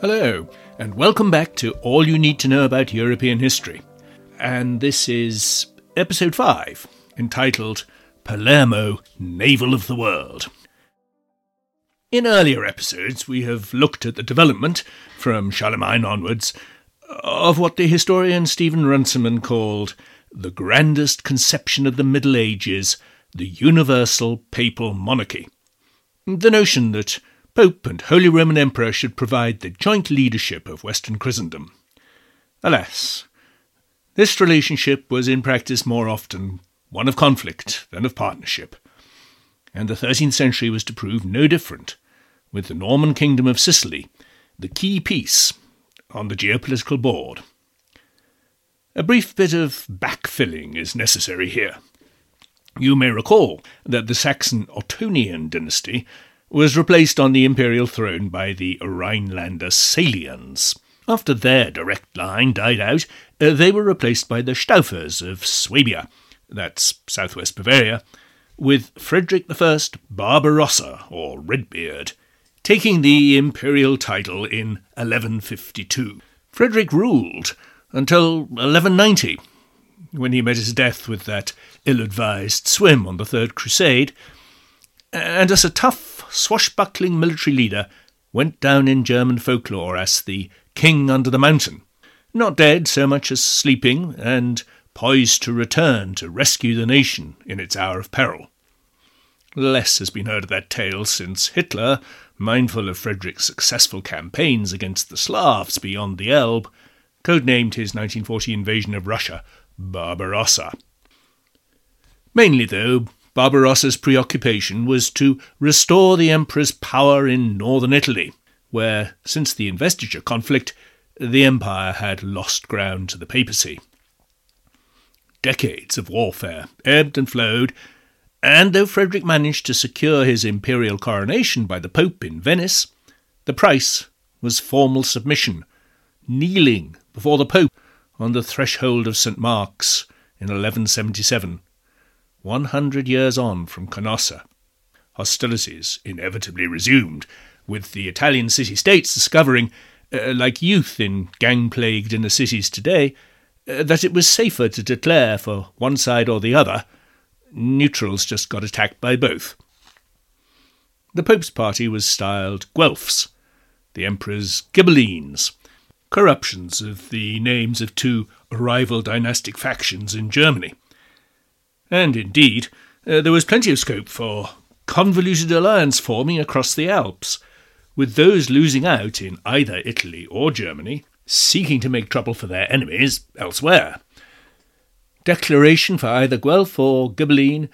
Hello, and welcome back to All You Need to Know About European History. And this is episode 5, entitled Palermo, Navel of the World. In earlier episodes, we have looked at the development, from Charlemagne onwards, of what the historian Stephen Runciman called the grandest conception of the Middle Ages, the universal papal monarchy. The notion that Pope and Holy Roman Emperor should provide the joint leadership of Western Christendom. Alas, this relationship was in practice more often one of conflict than of partnership, and the 13th century was to prove no different, with the Norman kingdom of Sicily, the key piece on the geopolitical board. A brief bit of backfilling is necessary here. You may recall that the Saxon Ottonian dynasty was replaced on the imperial throne by the Rhinelander Salians. After their direct line died out, uh, they were replaced by the Staufers of Swabia, that's southwest Bavaria, with Frederick I Barbarossa, or Redbeard, taking the imperial title in 1152. Frederick ruled until 1190, when he met his death with that ill advised swim on the Third Crusade, and as a tough, swashbuckling military leader, went down in German folklore as the King under the Mountain, not dead so much as sleeping and poised to return to rescue the nation in its hour of peril. Less has been heard of that tale since Hitler, mindful of Frederick's successful campaigns against the Slavs beyond the Elbe, codenamed his 1940 invasion of Russia Barbarossa. Mainly, though, Barbarossa's preoccupation was to restore the emperor's power in northern Italy, where, since the investiture conflict, the empire had lost ground to the papacy. Decades of warfare ebbed and flowed, and though Frederick managed to secure his imperial coronation by the Pope in Venice, the price was formal submission, kneeling before the Pope on the threshold of St. Mark's in 1177 one hundred years on from Canossa. Hostilities inevitably resumed, with the Italian city states discovering, uh, like youth in gang plagued inner cities today, uh, that it was safer to declare for one side or the other. Neutrals just got attacked by both. The Pope's party was styled Guelphs, the Emperor's Ghibellines, corruptions of the names of two rival dynastic factions in Germany. And indeed, uh, there was plenty of scope for convoluted alliance forming across the Alps, with those losing out in either Italy or Germany seeking to make trouble for their enemies elsewhere. Declaration for either Guelph or Ghibelline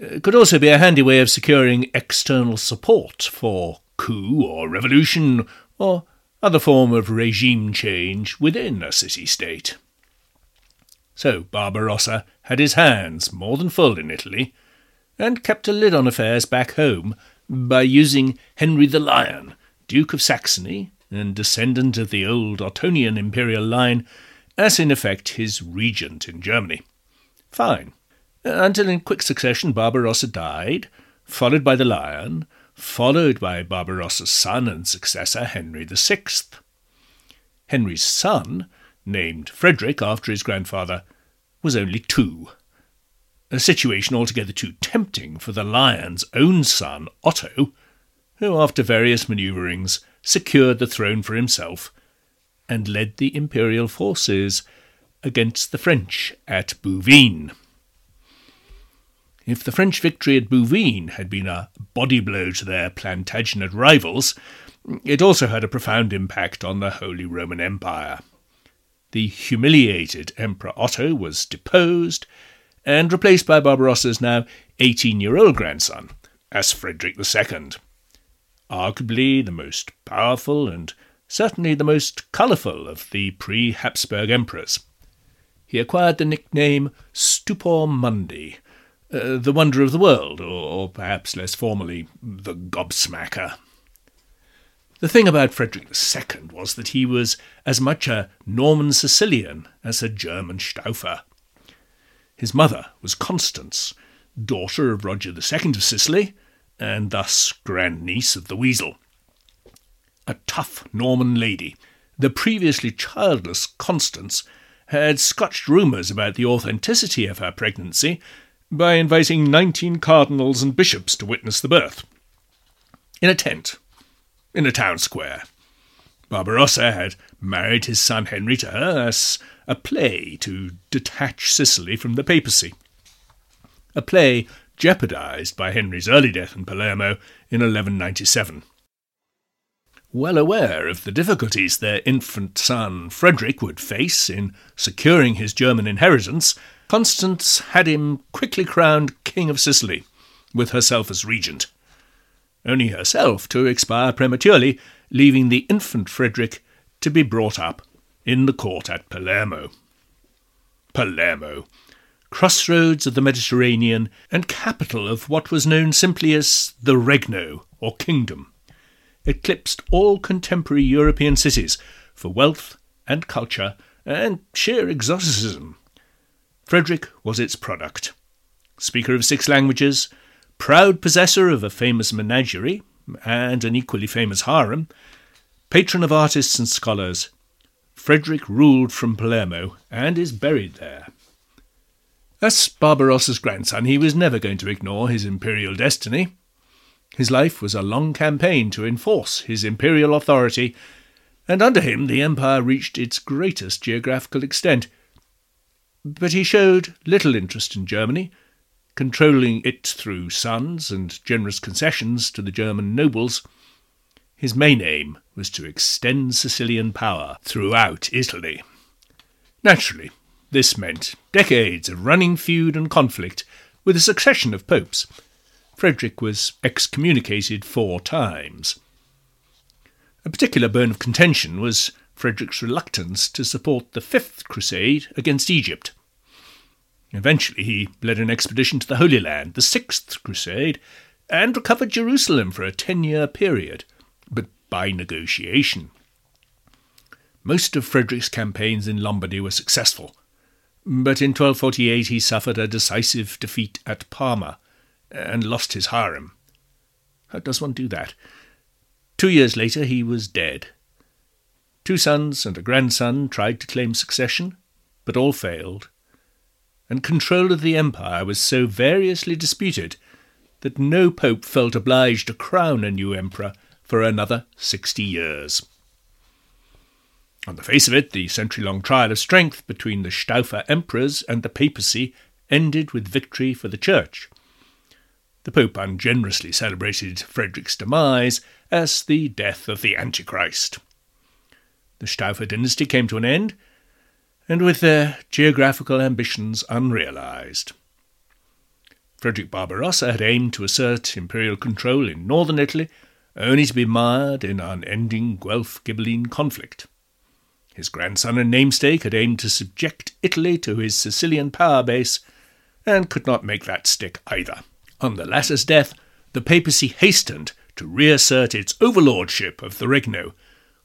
uh, could also be a handy way of securing external support for coup or revolution or other form of regime change within a city state. So Barbarossa had his hands more than full in Italy, and kept a lid on affairs back home by using Henry the Lion, Duke of Saxony and descendant of the old Ottonian imperial line, as in effect his regent in Germany. Fine. Until in quick succession Barbarossa died, followed by the Lion, followed by Barbarossa's son and successor Henry VI. Henry's son named Frederick after his grandfather, was only two. A situation altogether too tempting for the lion's own son, Otto, who, after various manoeuvrings, secured the throne for himself and led the imperial forces against the French at Bouvines. If the French victory at Bouvines had been a body blow to their Plantagenet rivals, it also had a profound impact on the Holy Roman Empire the humiliated Emperor Otto was deposed and replaced by Barbarossa's now 18 year old grandson as Frederick II. Arguably the most powerful and certainly the most colourful of the pre Habsburg emperors. He acquired the nickname Stupor Mundi, uh, the wonder of the world, or, or perhaps less formally, the gobsmacker. The thing about Frederick II was that he was as much a Norman Sicilian as a German Staufer. His mother was Constance, daughter of Roger II of Sicily, and thus grandniece of the Weasel. a tough Norman lady. The previously childless Constance had scotched rumours about the authenticity of her pregnancy by inviting nineteen cardinals and bishops to witness the birth. In a tent, in a town square. Barbarossa had married his son Henry to her as a play to detach Sicily from the papacy. A play jeopardized by Henry's early death in Palermo in 1197. Well aware of the difficulties their infant son Frederick would face in securing his German inheritance, Constance had him quickly crowned King of Sicily, with herself as regent only herself to expire prematurely, leaving the infant Frederick to be brought up in the court at Palermo. Palermo, crossroads of the Mediterranean and capital of what was known simply as the Regno, or Kingdom, eclipsed all contemporary European cities for wealth and culture and sheer exoticism. Frederick was its product. Speaker of six languages, proud possessor of a famous menagerie and an equally famous harem, patron of artists and scholars, Frederick ruled from Palermo and is buried there. As Barbarossa's grandson, he was never going to ignore his imperial destiny. His life was a long campaign to enforce his imperial authority, and under him the empire reached its greatest geographical extent. But he showed little interest in Germany, controlling it through sons and generous concessions to the German nobles, his main aim was to extend Sicilian power throughout Italy. Naturally, this meant decades of running feud and conflict with a succession of popes. Frederick was excommunicated four times. A particular bone of contention was Frederick's reluctance to support the Fifth Crusade against Egypt. Eventually, he led an expedition to the Holy Land, the Sixth Crusade, and recovered Jerusalem for a ten year period, but by negotiation. Most of Frederick's campaigns in Lombardy were successful, but in 1248 he suffered a decisive defeat at Parma and lost his harem. How does one do that? Two years later he was dead. Two sons and a grandson tried to claim succession, but all failed and control of the empire was so variously disputed that no pope felt obliged to crown a new emperor for another sixty years. On the face of it, the century long trial of strength between the Staufer emperors and the papacy ended with victory for the Church. The Pope ungenerously celebrated Frederick's demise as the death of the Antichrist. The Staufer dynasty came to an end, and with their geographical ambitions unrealized. Frederick Barbarossa had aimed to assert imperial control in northern Italy, only to be mired in unending Guelph Ghibelline conflict. His grandson and namesake had aimed to subject Italy to his Sicilian power base, and could not make that stick either. On the latter's death, the papacy hastened to reassert its overlordship of the Regno,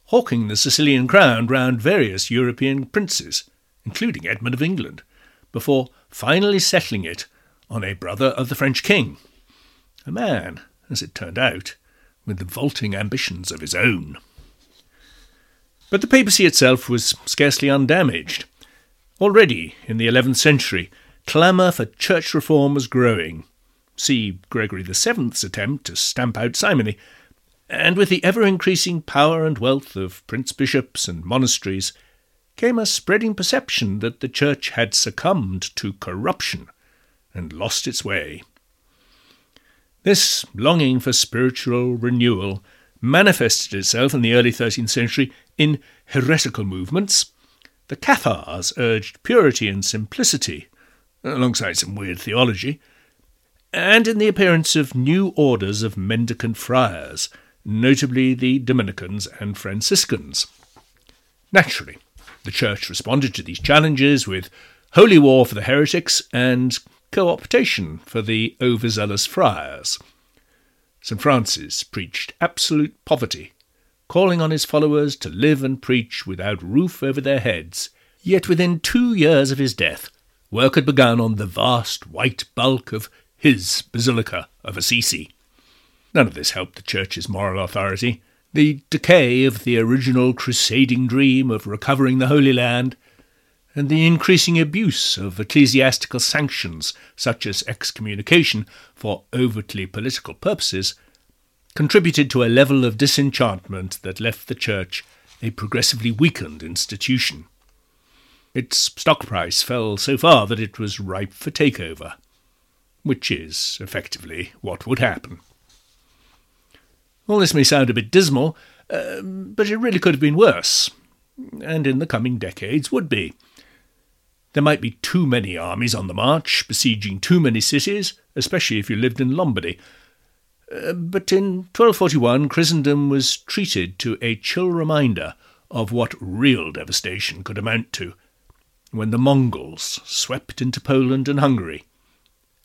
hawking the Sicilian crown round various European princes, including Edmund of England, before finally settling it on a brother of the French king, a man, as it turned out, with the vaulting ambitions of his own. But the papacy itself was scarcely undamaged. Already, in the eleventh century, clamour for church reform was growing. See Gregory VII's attempt to stamp out simony, and with the ever increasing power and wealth of prince bishops and monasteries, came a spreading perception that the Church had succumbed to corruption and lost its way. This longing for spiritual renewal manifested itself in the early 13th century in heretical movements. The Cathars urged purity and simplicity, alongside some weird theology, and in the appearance of new orders of mendicant friars, notably the Dominicans and Franciscans. Naturally, the Church responded to these challenges with holy war for the heretics and co-optation for the overzealous friars. St. Francis preached absolute poverty, calling on his followers to live and preach without roof over their heads. Yet within two years of his death, work had begun on the vast white bulk of his Basilica of Assisi. None of this helped the Church's moral authority. The decay of the original crusading dream of recovering the Holy Land, and the increasing abuse of ecclesiastical sanctions such as excommunication for overtly political purposes contributed to a level of disenchantment that left the Church a progressively weakened institution. Its stock price fell so far that it was ripe for takeover, which is effectively what would happen. All this may sound a bit dismal, uh, but it really could have been worse, and in the coming decades would be. There might be too many armies on the march, besieging too many cities, especially if you lived in Lombardy. Uh, but in 1241, Christendom was treated to a chill reminder of what real devastation could amount to when the Mongols swept into Poland and Hungary,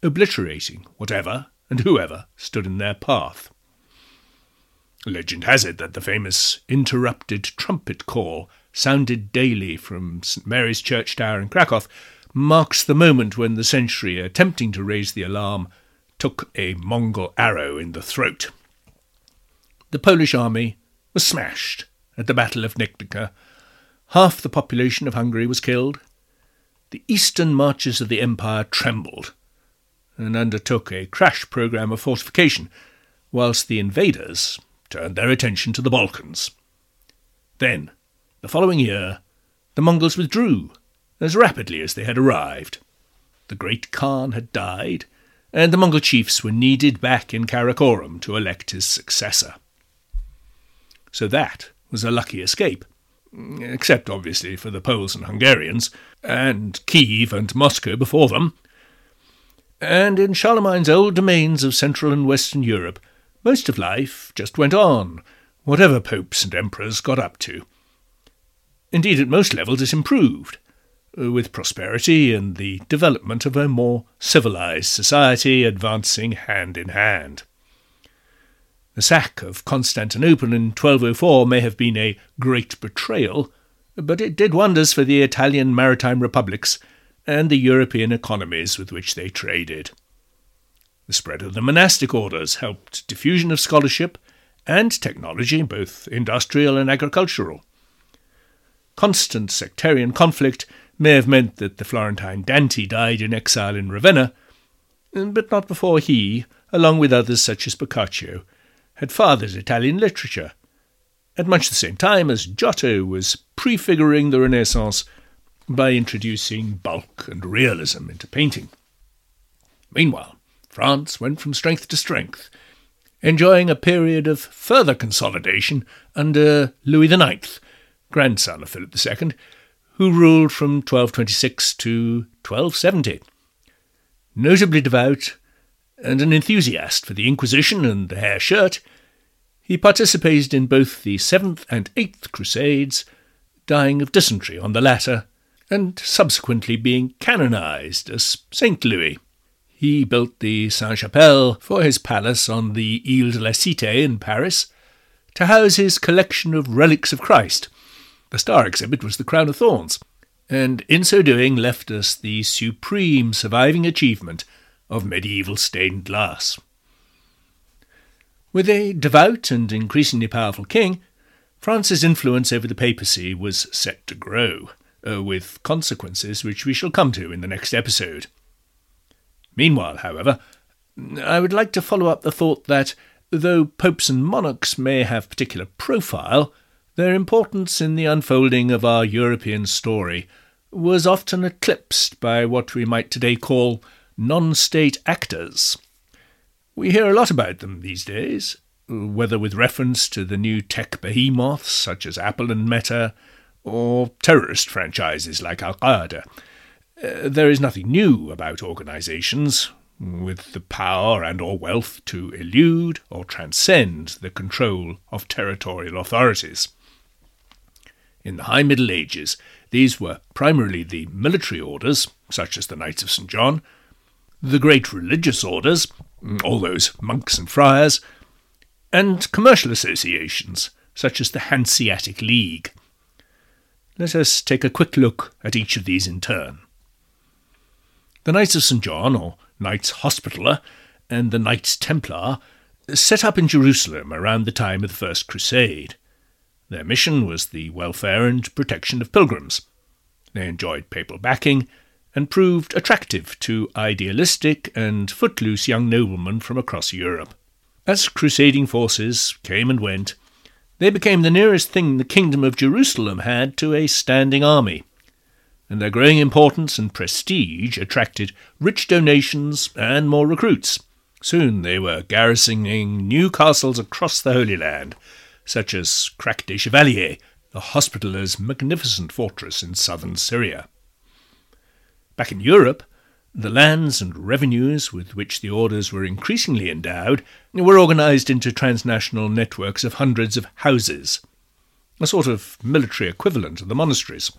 obliterating whatever and whoever stood in their path. Legend has it that the famous interrupted trumpet call, sounded daily from St. Mary's Church Tower in Krakow, marks the moment when the sentry, attempting to raise the alarm, took a Mongol arrow in the throat. The Polish army was smashed at the Battle of Nyktyka. Half the population of Hungary was killed. The eastern marches of the empire trembled and undertook a crash program of fortification, whilst the invaders turned their attention to the Balkans. Then, the following year, the Mongols withdrew as rapidly as they had arrived. The great Khan had died, and the Mongol chiefs were needed back in Karakorum to elect his successor. So that was a lucky escape, except obviously for the Poles and Hungarians, and Kiev and Moscow before them. And in Charlemagne's old domains of Central and Western Europe, most of life just went on, whatever popes and emperors got up to. Indeed, at most levels it improved, uh, with prosperity and the development of a more civilized society advancing hand in hand. The sack of Constantinople in 1204 may have been a great betrayal, but it did wonders for the Italian maritime republics and the European economies with which they traded. The spread of the monastic orders helped diffusion of scholarship and technology, both industrial and agricultural. Constant sectarian conflict may have meant that the Florentine Dante died in exile in Ravenna, but not before he, along with others such as Boccaccio, had fathered Italian literature, at much the same time as Giotto was prefiguring the Renaissance by introducing bulk and realism into painting. Meanwhile, France went from strength to strength, enjoying a period of further consolidation under Louis IX, grandson of Philip II, who ruled from 1226 to 1270. Notably devout and an enthusiast for the Inquisition and the hair shirt, he participated in both the Seventh and Eighth Crusades, dying of dysentery on the latter, and subsequently being canonized as Saint Louis. He built the Sainte Chapelle for his palace on the Ile de la Cité in Paris to house his collection of relics of Christ. The star exhibit was the Crown of Thorns, and in so doing left us the supreme surviving achievement of medieval stained glass. With a devout and increasingly powerful king, France's influence over the papacy was set to grow, uh, with consequences which we shall come to in the next episode. Meanwhile, however, I would like to follow up the thought that, though popes and monarchs may have particular profile, their importance in the unfolding of our European story was often eclipsed by what we might today call non state actors. We hear a lot about them these days, whether with reference to the new tech behemoths such as Apple and Meta, or terrorist franchises like Al Qaeda. Uh, there is nothing new about organizations with the power and or wealth to elude or transcend the control of territorial authorities. In the High Middle Ages, these were primarily the military orders, such as the Knights of St. John, the great religious orders, all those monks and friars, and commercial associations, such as the Hanseatic League. Let us take a quick look at each of these in turn. The Knights of St. John, or Knights Hospitaller, and the Knights Templar set up in Jerusalem around the time of the First Crusade. Their mission was the welfare and protection of pilgrims. They enjoyed papal backing and proved attractive to idealistic and footloose young noblemen from across Europe. As crusading forces came and went, they became the nearest thing the Kingdom of Jerusalem had to a standing army, and their growing importance and prestige attracted rich donations and more recruits. Soon they were garrisoning new castles across the Holy Land, such as Crac des Chevaliers, the Hospitallers' magnificent fortress in southern Syria. Back in Europe, the lands and revenues with which the orders were increasingly endowed were organised into transnational networks of hundreds of houses, a sort of military equivalent of the monasteries.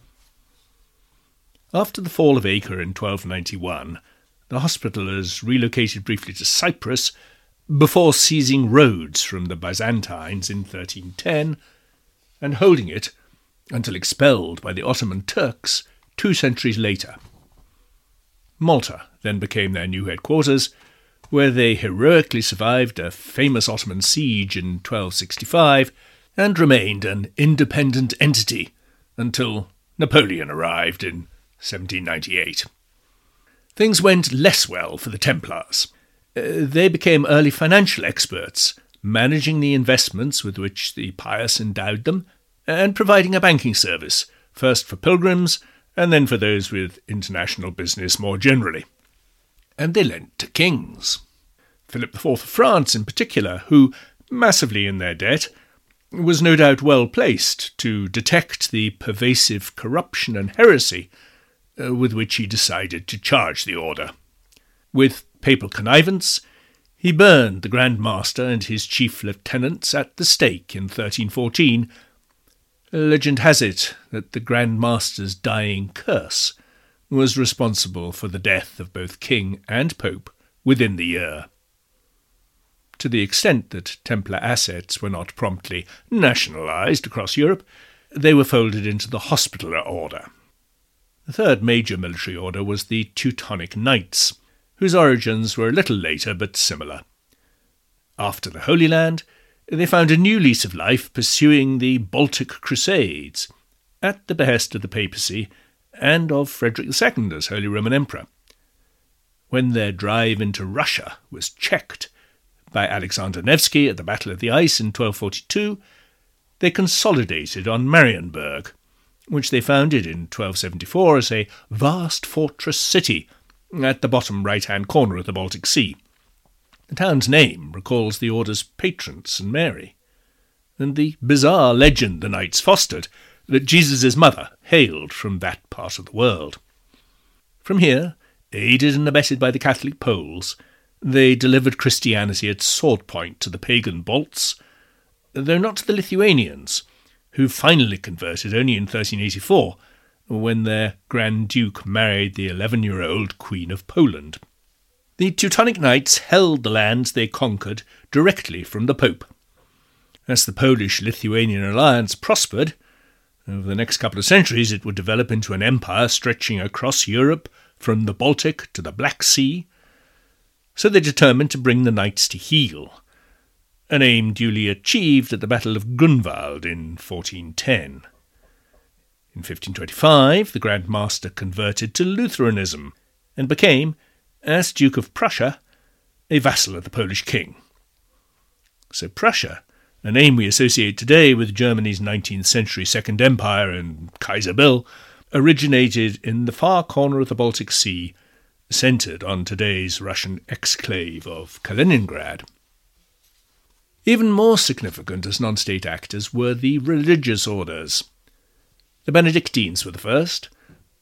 After the fall of Acre in 1291, the Hospitallers relocated briefly to Cyprus before seizing Rhodes from the Byzantines in 1310 and holding it until expelled by the Ottoman Turks two centuries later. Malta then became their new headquarters, where they heroically survived a famous Ottoman siege in 1265 and remained an independent entity until Napoleon arrived in 1798. Things went less well for the Templars. Uh, they became early financial experts, managing the investments with which the pious endowed them, and providing a banking service, first for pilgrims and then for those with international business more generally. And they lent to kings. Philip IV of France, in particular, who, massively in their debt, was no doubt well placed to detect the pervasive corruption and heresy uh, with which he decided to charge the order. With papal connivance, he burned the Grand Master and his chief lieutenants at the stake in 1314. Legend has it that the Grand Master's dying curse was responsible for the death of both king and pope within the year. To the extent that Templar assets were not promptly nationalised across Europe, they were folded into the Hospitaller Order. The third major military order was the Teutonic Knights, whose origins were a little later but similar. After the Holy Land, they found a new lease of life pursuing the Baltic Crusades, at the behest of the papacy and of Frederick II as Holy Roman Emperor. When their drive into Russia was checked by Alexander Nevsky at the Battle of the Ice in 1242, they consolidated on Marienburg, which they founded in 1274 as a vast fortress city at the bottom right hand corner of the Baltic Sea. The town's name recalls the order's patron, St. Mary, and the bizarre legend the knights fostered that Jesus' mother hailed from that part of the world. From here, aided and abetted by the Catholic Poles, they delivered Christianity at sword point to the pagan Balts, though not to the Lithuanians, who finally converted only in 1384 when their Grand Duke married the 11 year old Queen of Poland. The Teutonic Knights held the lands they conquered directly from the Pope. As the Polish Lithuanian alliance prospered, over the next couple of centuries it would develop into an empire stretching across Europe from the Baltic to the Black Sea. So they determined to bring the knights to heel, an aim duly achieved at the Battle of Grunwald in 1410. In 1525, the Grand Master converted to Lutheranism and became, as Duke of Prussia, a vassal of the Polish king. So Prussia, a name we associate today with Germany's 19th century Second Empire and Kaiser Bill, originated in the far corner of the Baltic Sea, centred on today's Russian exclave of Kaliningrad. Even more significant as non state actors were the religious orders. The Benedictines were the first.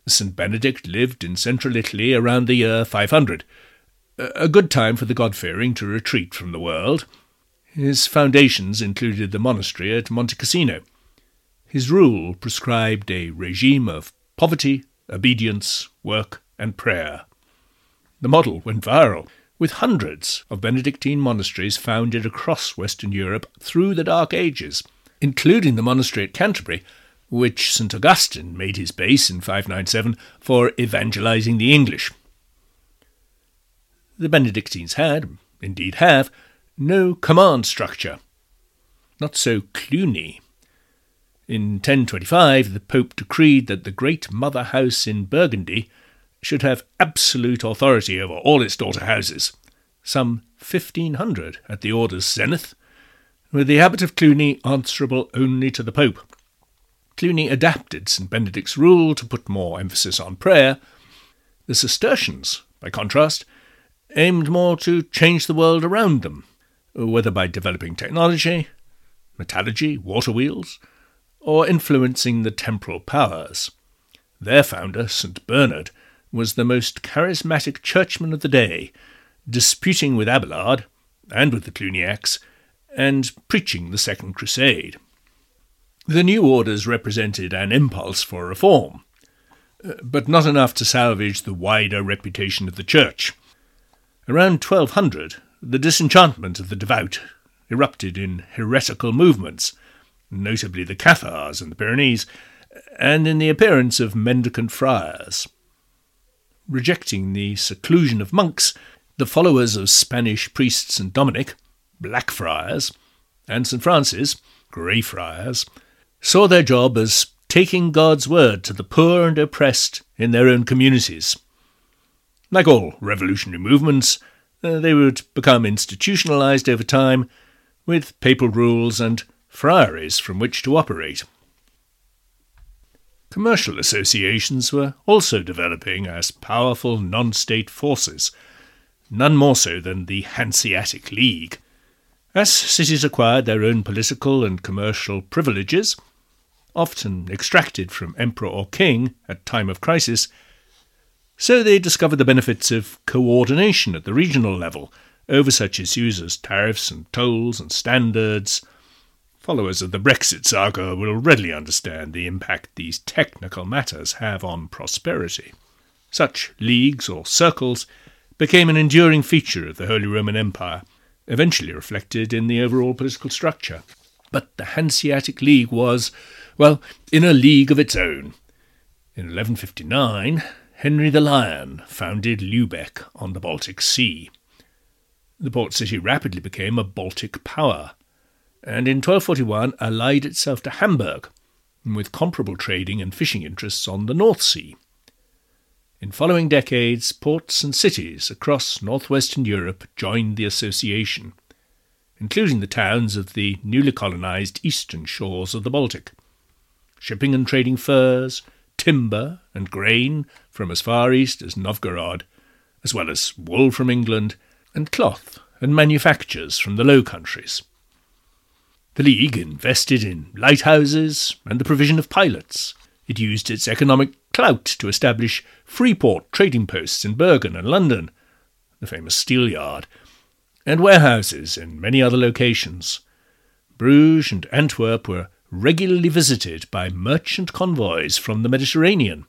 St. Benedict lived in central Italy around the year 500, a good time for the God fearing to retreat from the world. His foundations included the monastery at Monte Cassino. His rule prescribed a regime of poverty, obedience, work, and prayer. The model went viral, with hundreds of Benedictine monasteries founded across Western Europe through the Dark Ages, including the monastery at Canterbury, which St. Augustine made his base in 597 for evangelizing the English. The Benedictines had, indeed have, no command structure. Not so Cluny. In 1025, the Pope decreed that the great mother house in Burgundy should have absolute authority over all its daughter houses, some 1500 at the order's zenith, with the abbot of Cluny answerable only to the Pope. Cluny adapted St. Benedict's rule to put more emphasis on prayer. The Cistercians, by contrast, aimed more to change the world around them, whether by developing technology, metallurgy, water wheels, or influencing the temporal powers. Their founder, St. Bernard, was the most charismatic churchman of the day, disputing with Abelard and with the Cluniacs, and preaching the Second Crusade. The new orders represented an impulse for reform, uh, but not enough to salvage the wider reputation of the Church. Around 1200, the disenchantment of the devout erupted in heretical movements, notably the Cathars in the Pyrenees, and in the appearance of mendicant friars. Rejecting the seclusion of monks, the followers of Spanish priests St. Dominic, Black Friars, and St. Francis, Grey Friars, saw their job as taking God's word to the poor and oppressed in their own communities. Like all revolutionary movements, uh, they would become institutionalized over time with papal rules and friaries from which to operate. Commercial associations were also developing as powerful non state forces, none more so than the Hanseatic League. As cities acquired their own political and commercial privileges, often extracted from emperor or king at time of crisis, so they discovered the benefits of coordination at the regional level over such issues as tariffs and tolls and standards. Followers of the Brexit saga will readily understand the impact these technical matters have on prosperity. Such leagues or circles became an enduring feature of the Holy Roman Empire, eventually reflected in the overall political structure. But the Hanseatic League was, well, in a league of its own. In 1159, Henry the Lion founded Lubeck on the Baltic Sea. The port city rapidly became a Baltic power, and in 1241 allied itself to Hamburg, with comparable trading and fishing interests on the North Sea. In following decades, ports and cities across northwestern Europe joined the association, including the towns of the newly colonized eastern shores of the Baltic. Shipping and trading furs, timber, and grain from as far east as Novgorod, as well as wool from England and cloth and manufactures from the Low Countries. The League invested in lighthouses and the provision of pilots. It used its economic clout to establish freeport trading posts in Bergen and London, the famous steel yard, and warehouses in many other locations. Bruges and Antwerp were regularly visited by merchant convoys from the Mediterranean,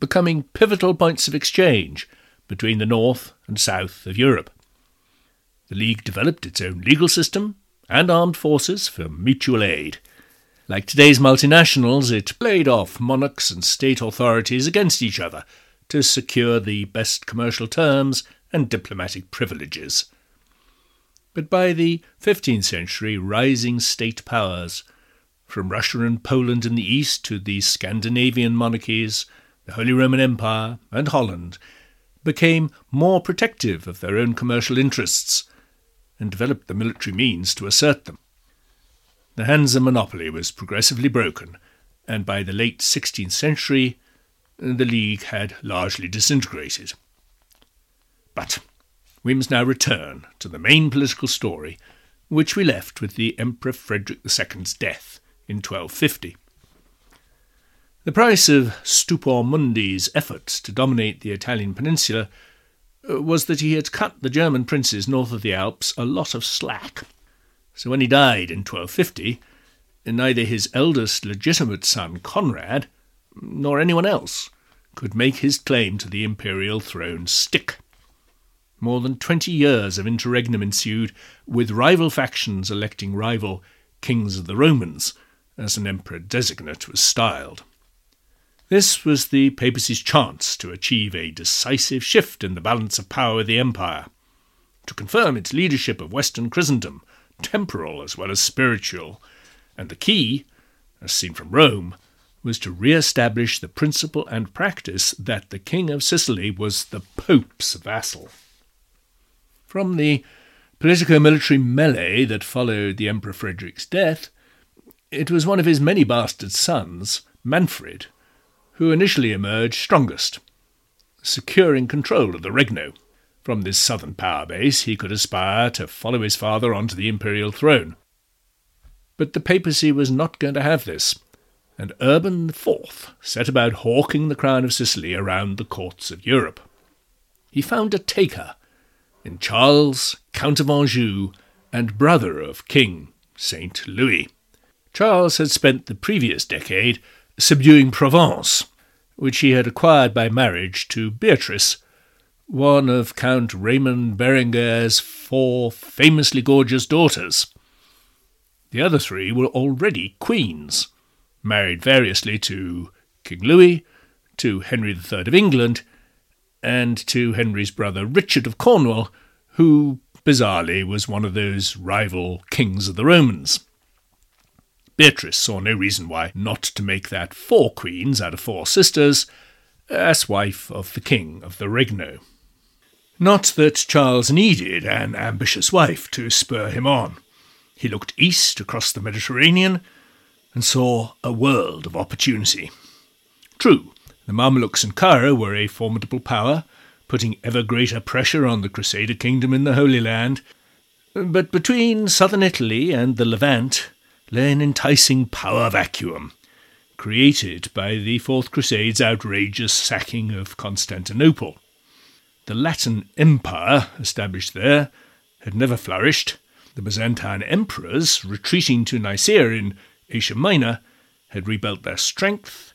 becoming pivotal points of exchange between the north and south of Europe. The League developed its own legal system and armed forces for mutual aid. Like today's multinationals, it played off monarchs and state authorities against each other to secure the best commercial terms and diplomatic privileges. But by the 15th century, rising state powers, from Russia and Poland in the east to the Scandinavian monarchies, the Holy Roman Empire, and Holland, became more protective of their own commercial interests and developed the military means to assert them. The Hansa monopoly was progressively broken, and by the late 16th century, the League had largely disintegrated. But we must now return to the main political story, which we left with the Emperor Frederick II's death in 1250. The price of Stupor Mundi's efforts to dominate the Italian peninsula was that he had cut the German princes north of the Alps a lot of slack. So when he died in 1250, neither his eldest legitimate son Conrad, nor anyone else, could make his claim to the imperial throne stick. More than twenty years of interregnum ensued, with rival factions electing rival kings of the Romans, as an emperor designate was styled. This was the papacy's chance to achieve a decisive shift in the balance of power of the empire, to confirm its leadership of Western Christendom, temporal as well as spiritual, and the key, as seen from Rome, was to re establish the principle and practice that the King of Sicily was the Pope's vassal. From the politico military melee that followed the Emperor Frederick's death, it was one of his many bastard sons, Manfred, who initially emerged strongest, securing control of the Regno. From this southern power base, he could aspire to follow his father onto the imperial throne. But the papacy was not going to have this, and Urban IV set about hawking the crown of Sicily around the courts of Europe. He found a taker in Charles, Count of Anjou, and brother of King Saint Louis. Charles had spent the previous decade subduing Provence, which he had acquired by marriage to Beatrice, one of Count Raymond Berenger's four famously gorgeous daughters. The other three were already queens, married variously to King Louis, to Henry III of England, and to Henry's brother Richard of Cornwall, who, bizarrely, was one of those rival kings of the Romans. Beatrice saw no reason why not to make that four queens out of four sisters, as wife of the king of the Regno. Not that Charles needed an ambitious wife to spur him on. He looked east across the Mediterranean and saw a world of opportunity. True, the Mamelukes and Cairo were a formidable power, putting ever greater pressure on the Crusader kingdom in the Holy Land, but between southern Italy and the Levant, lay an enticing power vacuum, created by the Fourth Crusade's outrageous sacking of Constantinople. The Latin Empire, established there, had never flourished. The Byzantine emperors, retreating to Nicaea in Asia Minor, had rebuilt their strength,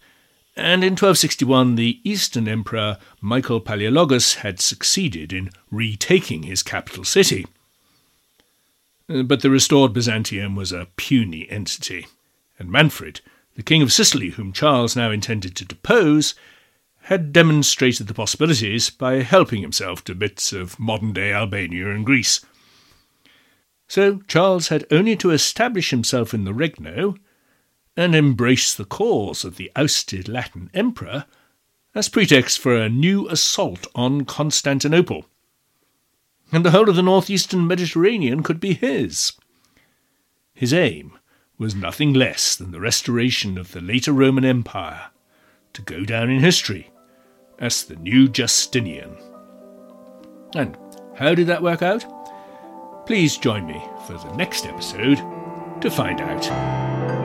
and in 1261 the Eastern Emperor Michael Palaeologus had succeeded in retaking his capital city. Uh, but the restored Byzantium was a puny entity, and Manfred, the King of Sicily, whom Charles now intended to depose, had demonstrated the possibilities by helping himself to bits of modern day Albania and Greece. So Charles had only to establish himself in the Regno and embrace the cause of the ousted Latin emperor as pretext for a new assault on Constantinople and the whole of the northeastern Mediterranean could be his. His aim was nothing less than the restoration of the later Roman Empire, to go down in history as the new Justinian. And how did that work out? Please join me for the next episode to find out.